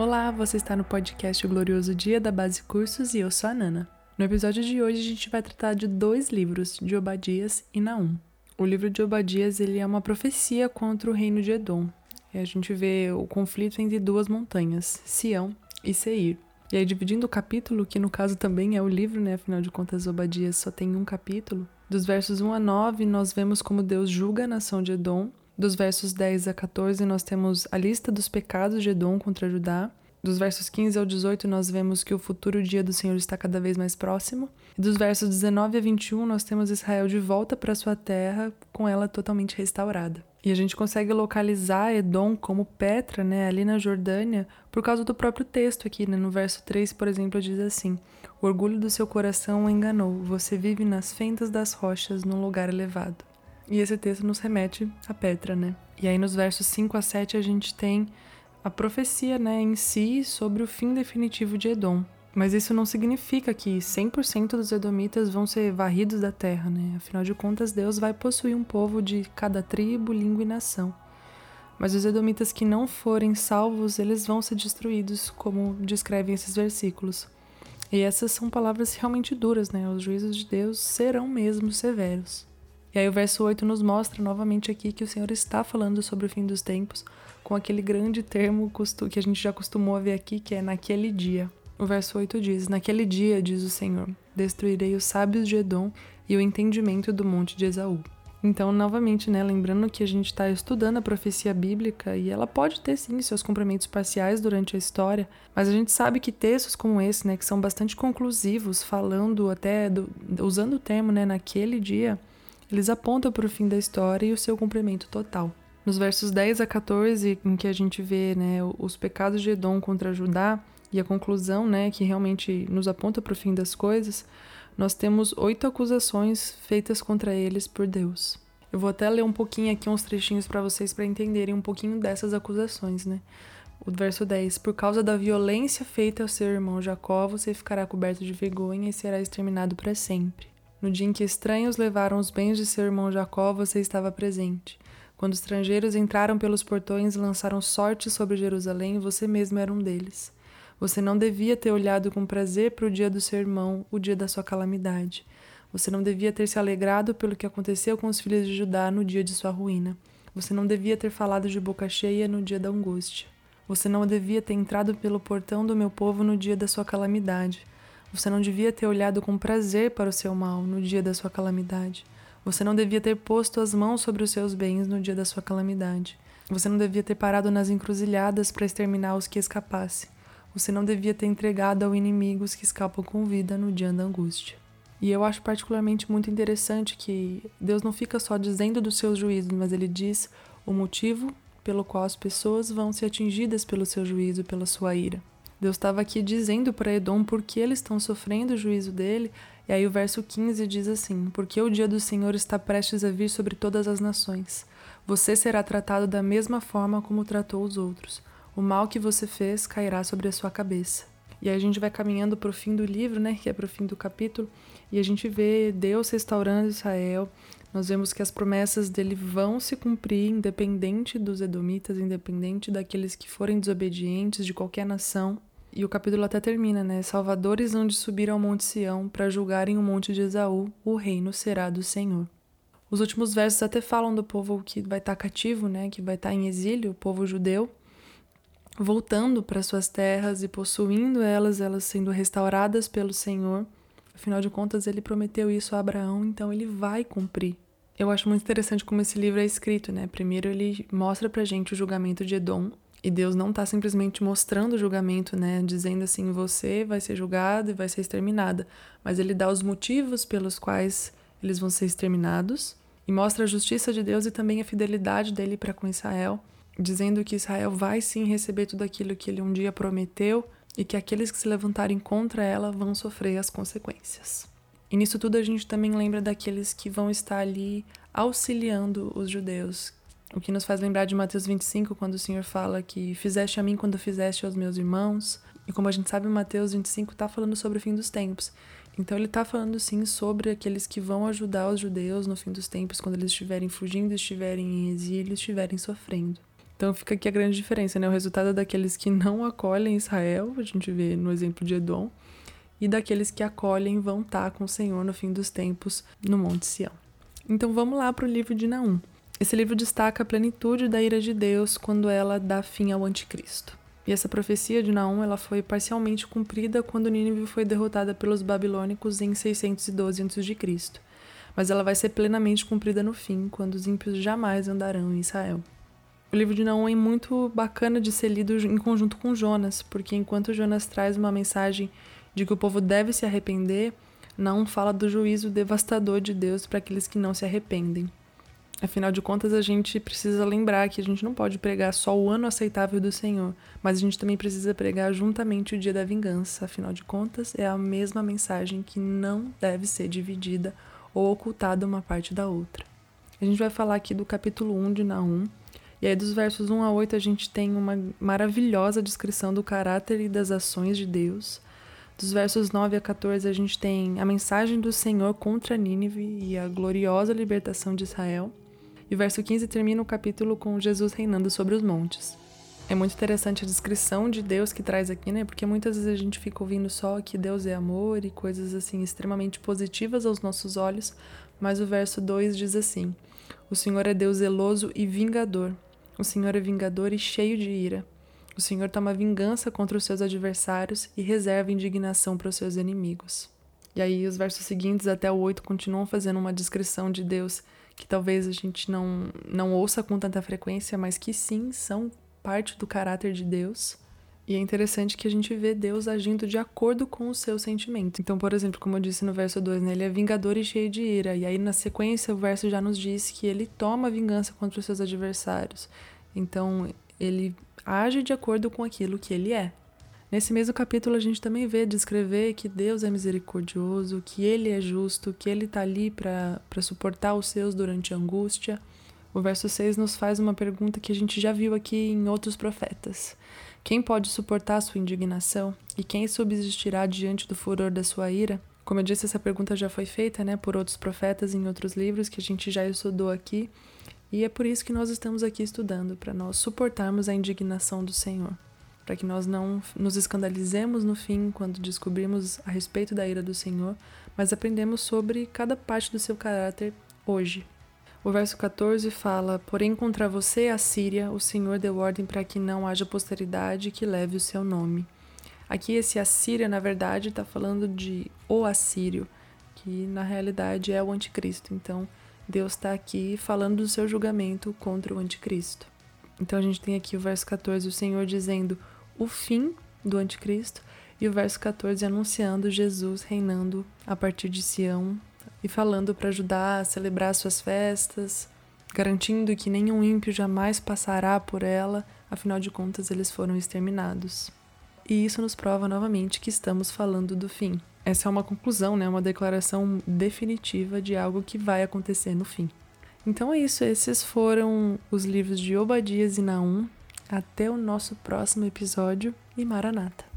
Olá, você está no podcast o Glorioso Dia da Base Cursos e eu sou a Nana. No episódio de hoje a gente vai tratar de dois livros, de Obadias e Naum. O livro de Obadias ele é uma profecia contra o reino de Edom. E a gente vê o conflito entre duas montanhas, Sião e Seir. E aí, dividindo o capítulo, que no caso também é o livro, né? Afinal de contas, Obadias só tem um capítulo. Dos versos 1 a 9, nós vemos como Deus julga a nação de Edom dos versos 10 a 14, nós temos a lista dos pecados de Edom contra Judá. Dos versos 15 ao 18, nós vemos que o futuro dia do Senhor está cada vez mais próximo. E dos versos 19 a 21, nós temos Israel de volta para sua terra, com ela totalmente restaurada. E a gente consegue localizar Edom como Petra, né, ali na Jordânia, por causa do próprio texto aqui, né? No verso 3, por exemplo, diz assim: O orgulho do seu coração o enganou, você vive nas fendas das rochas, num lugar elevado. E esse texto nos remete a Petra, né? E aí nos versos 5 a 7 a gente tem a profecia, né, em si sobre o fim definitivo de Edom. Mas isso não significa que 100% dos edomitas vão ser varridos da terra, né? Afinal de contas, Deus vai possuir um povo de cada tribo, língua e nação. Mas os edomitas que não forem salvos, eles vão ser destruídos, como descrevem esses versículos. E essas são palavras realmente duras, né? Os juízos de Deus serão mesmo severos. E aí o verso 8 nos mostra novamente aqui que o Senhor está falando sobre o fim dos tempos, com aquele grande termo que a gente já acostumou a ver aqui, que é naquele dia. O verso 8 diz: Naquele dia, diz o Senhor, destruirei os sábios de Edom e o entendimento do monte de Esaú. Então, novamente, né, lembrando que a gente está estudando a profecia bíblica e ela pode ter sim seus complementos parciais durante a história, mas a gente sabe que textos como esse, né, que são bastante conclusivos, falando até do, usando o termo, né, naquele dia, eles apontam para o fim da história e o seu cumprimento total. Nos versos 10 a 14, em que a gente vê né, os pecados de Edom contra Judá e a conclusão né, que realmente nos aponta para o fim das coisas, nós temos oito acusações feitas contra eles por Deus. Eu vou até ler um pouquinho aqui uns trechinhos para vocês para entenderem um pouquinho dessas acusações, né? O verso 10: Por causa da violência feita ao seu irmão Jacó, você ficará coberto de vergonha e será exterminado para sempre. No dia em que estranhos levaram os bens de seu irmão Jacó, você estava presente. Quando estrangeiros entraram pelos portões e lançaram sorte sobre Jerusalém, você mesmo era um deles. Você não devia ter olhado com prazer para o dia do seu irmão, o dia da sua calamidade. Você não devia ter se alegrado pelo que aconteceu com os filhos de Judá no dia de sua ruína. Você não devia ter falado de boca cheia no dia da angústia. Você não devia ter entrado pelo portão do meu povo no dia da sua calamidade. Você não devia ter olhado com prazer para o seu mal no dia da sua calamidade. Você não devia ter posto as mãos sobre os seus bens no dia da sua calamidade. Você não devia ter parado nas encruzilhadas para exterminar os que escapassem. Você não devia ter entregado ao inimigo os que escapam com vida no dia da angústia. E eu acho particularmente muito interessante que Deus não fica só dizendo dos seus juízos, mas ele diz o motivo pelo qual as pessoas vão ser atingidas pelo seu juízo, pela sua ira. Deus estava aqui dizendo para Edom por que eles estão sofrendo o juízo dele. E aí o verso 15 diz assim: Porque o dia do Senhor está prestes a vir sobre todas as nações. Você será tratado da mesma forma como tratou os outros. O mal que você fez cairá sobre a sua cabeça. E aí a gente vai caminhando para o fim do livro, né, que é para o fim do capítulo, e a gente vê Deus restaurando Israel. Nós vemos que as promessas dele vão se cumprir, independente dos edomitas, independente daqueles que forem desobedientes de qualquer nação. E o capítulo até termina, né? Salvadores hão de subir ao Monte Sião para julgarem o Monte de Esaú, o reino será do Senhor. Os últimos versos até falam do povo que vai estar cativo, né? Que vai estar em exílio, o povo judeu, voltando para suas terras e possuindo elas, elas sendo restauradas pelo Senhor. Afinal de contas, ele prometeu isso a Abraão, então ele vai cumprir. Eu acho muito interessante como esse livro é escrito, né? Primeiro ele mostra pra gente o julgamento de Edom, e Deus não está simplesmente mostrando o julgamento, né? Dizendo assim, você vai ser julgado e vai ser exterminada. Mas ele dá os motivos pelos quais eles vão ser exterminados e mostra a justiça de Deus e também a fidelidade dele para com Israel, dizendo que Israel vai sim receber tudo aquilo que ele um dia prometeu e que aqueles que se levantarem contra ela vão sofrer as consequências. E nisso tudo a gente também lembra daqueles que vão estar ali auxiliando os judeus, o que nos faz lembrar de Mateus 25, quando o Senhor fala que fizeste a mim quando fizeste aos meus irmãos. E como a gente sabe, Mateus 25 está falando sobre o fim dos tempos. Então ele está falando sim sobre aqueles que vão ajudar os judeus no fim dos tempos, quando eles estiverem fugindo, estiverem em exílio, estiverem sofrendo. Então fica aqui a grande diferença, né? O resultado daqueles que não acolhem Israel, a gente vê no exemplo de Edom, e daqueles que acolhem vão estar com o Senhor no fim dos tempos no Monte Sião. Então vamos lá para o livro de Naum. Esse livro destaca a plenitude da ira de Deus quando ela dá fim ao anticristo. E essa profecia de Naum ela foi parcialmente cumprida quando Nínive foi derrotada pelos babilônicos em 612 a.C. Mas ela vai ser plenamente cumprida no fim, quando os ímpios jamais andarão em Israel. O livro de Naum é muito bacana de ser lido em conjunto com Jonas, porque enquanto Jonas traz uma mensagem de que o povo deve se arrepender, Naum fala do juízo devastador de Deus para aqueles que não se arrependem. Afinal de contas, a gente precisa lembrar que a gente não pode pregar só o ano aceitável do Senhor, mas a gente também precisa pregar juntamente o dia da vingança. Afinal de contas, é a mesma mensagem que não deve ser dividida ou ocultada uma parte da outra. A gente vai falar aqui do capítulo 1 de Naum, e aí, dos versos 1 a 8, a gente tem uma maravilhosa descrição do caráter e das ações de Deus. Dos versos 9 a 14, a gente tem a mensagem do Senhor contra Nínive e a gloriosa libertação de Israel. E o verso 15 termina o capítulo com Jesus reinando sobre os montes. É muito interessante a descrição de Deus que traz aqui, né? Porque muitas vezes a gente fica ouvindo só que Deus é amor e coisas assim extremamente positivas aos nossos olhos, mas o verso 2 diz assim: O Senhor é Deus zeloso e vingador, o Senhor é vingador e cheio de ira. O Senhor toma vingança contra os seus adversários e reserva indignação para os seus inimigos. E aí, os versos seguintes até o 8 continuam fazendo uma descrição de Deus que talvez a gente não, não ouça com tanta frequência, mas que sim são parte do caráter de Deus. E é interessante que a gente vê Deus agindo de acordo com os seus sentimentos. Então, por exemplo, como eu disse no verso 2, né, ele é vingador e cheio de ira. E aí, na sequência, o verso já nos diz que ele toma vingança contra os seus adversários. Então, ele age de acordo com aquilo que ele é. Nesse mesmo capítulo, a gente também vê descrever que Deus é misericordioso, que ele é justo, que ele está ali para suportar os seus durante a angústia. O verso 6 nos faz uma pergunta que a gente já viu aqui em outros profetas. Quem pode suportar a sua indignação? E quem subsistirá diante do furor da sua ira? Como eu disse, essa pergunta já foi feita né, por outros profetas em outros livros que a gente já estudou aqui. E é por isso que nós estamos aqui estudando, para nós suportarmos a indignação do Senhor, para que nós não nos escandalizemos no fim quando descobrimos a respeito da ira do Senhor, mas aprendemos sobre cada parte do seu caráter hoje. O verso 14 fala: Porém, contra você, a Síria, o Senhor deu ordem para que não haja posteridade que leve o seu nome. Aqui, esse Assíria, na verdade, está falando de o Assírio, que na realidade é o anticristo. Então, Deus está aqui falando do seu julgamento contra o anticristo. Então a gente tem aqui o verso 14, o Senhor dizendo o fim do anticristo, e o verso 14 anunciando Jesus reinando a partir de Sião e falando para a celebrar suas festas, garantindo que nenhum ímpio jamais passará por ela, afinal de contas eles foram exterminados. E isso nos prova novamente que estamos falando do fim. Essa é uma conclusão, né? uma declaração definitiva de algo que vai acontecer no fim. Então é isso, esses foram os livros de Obadias e Naum. Até o nosso próximo episódio e Maranata.